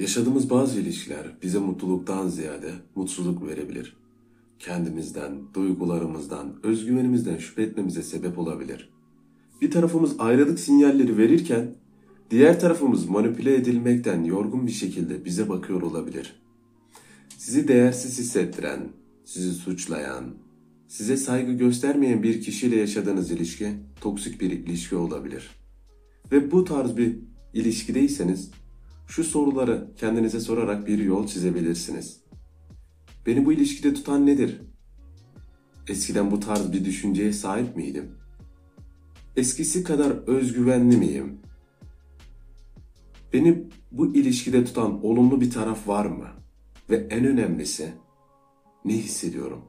Yaşadığımız bazı ilişkiler bize mutluluktan ziyade mutsuzluk verebilir. Kendimizden, duygularımızdan, özgüvenimizden şüphe etmemize sebep olabilir. Bir tarafımız ayrılık sinyalleri verirken diğer tarafımız manipüle edilmekten yorgun bir şekilde bize bakıyor olabilir. Sizi değersiz hissettiren, sizi suçlayan, size saygı göstermeyen bir kişiyle yaşadığınız ilişki toksik bir ilişki olabilir. Ve bu tarz bir ilişkideyseniz şu soruları kendinize sorarak bir yol çizebilirsiniz. Beni bu ilişkide tutan nedir? Eskiden bu tarz bir düşünceye sahip miydim? Eskisi kadar özgüvenli miyim? Beni bu ilişkide tutan olumlu bir taraf var mı? Ve en önemlisi ne hissediyorum?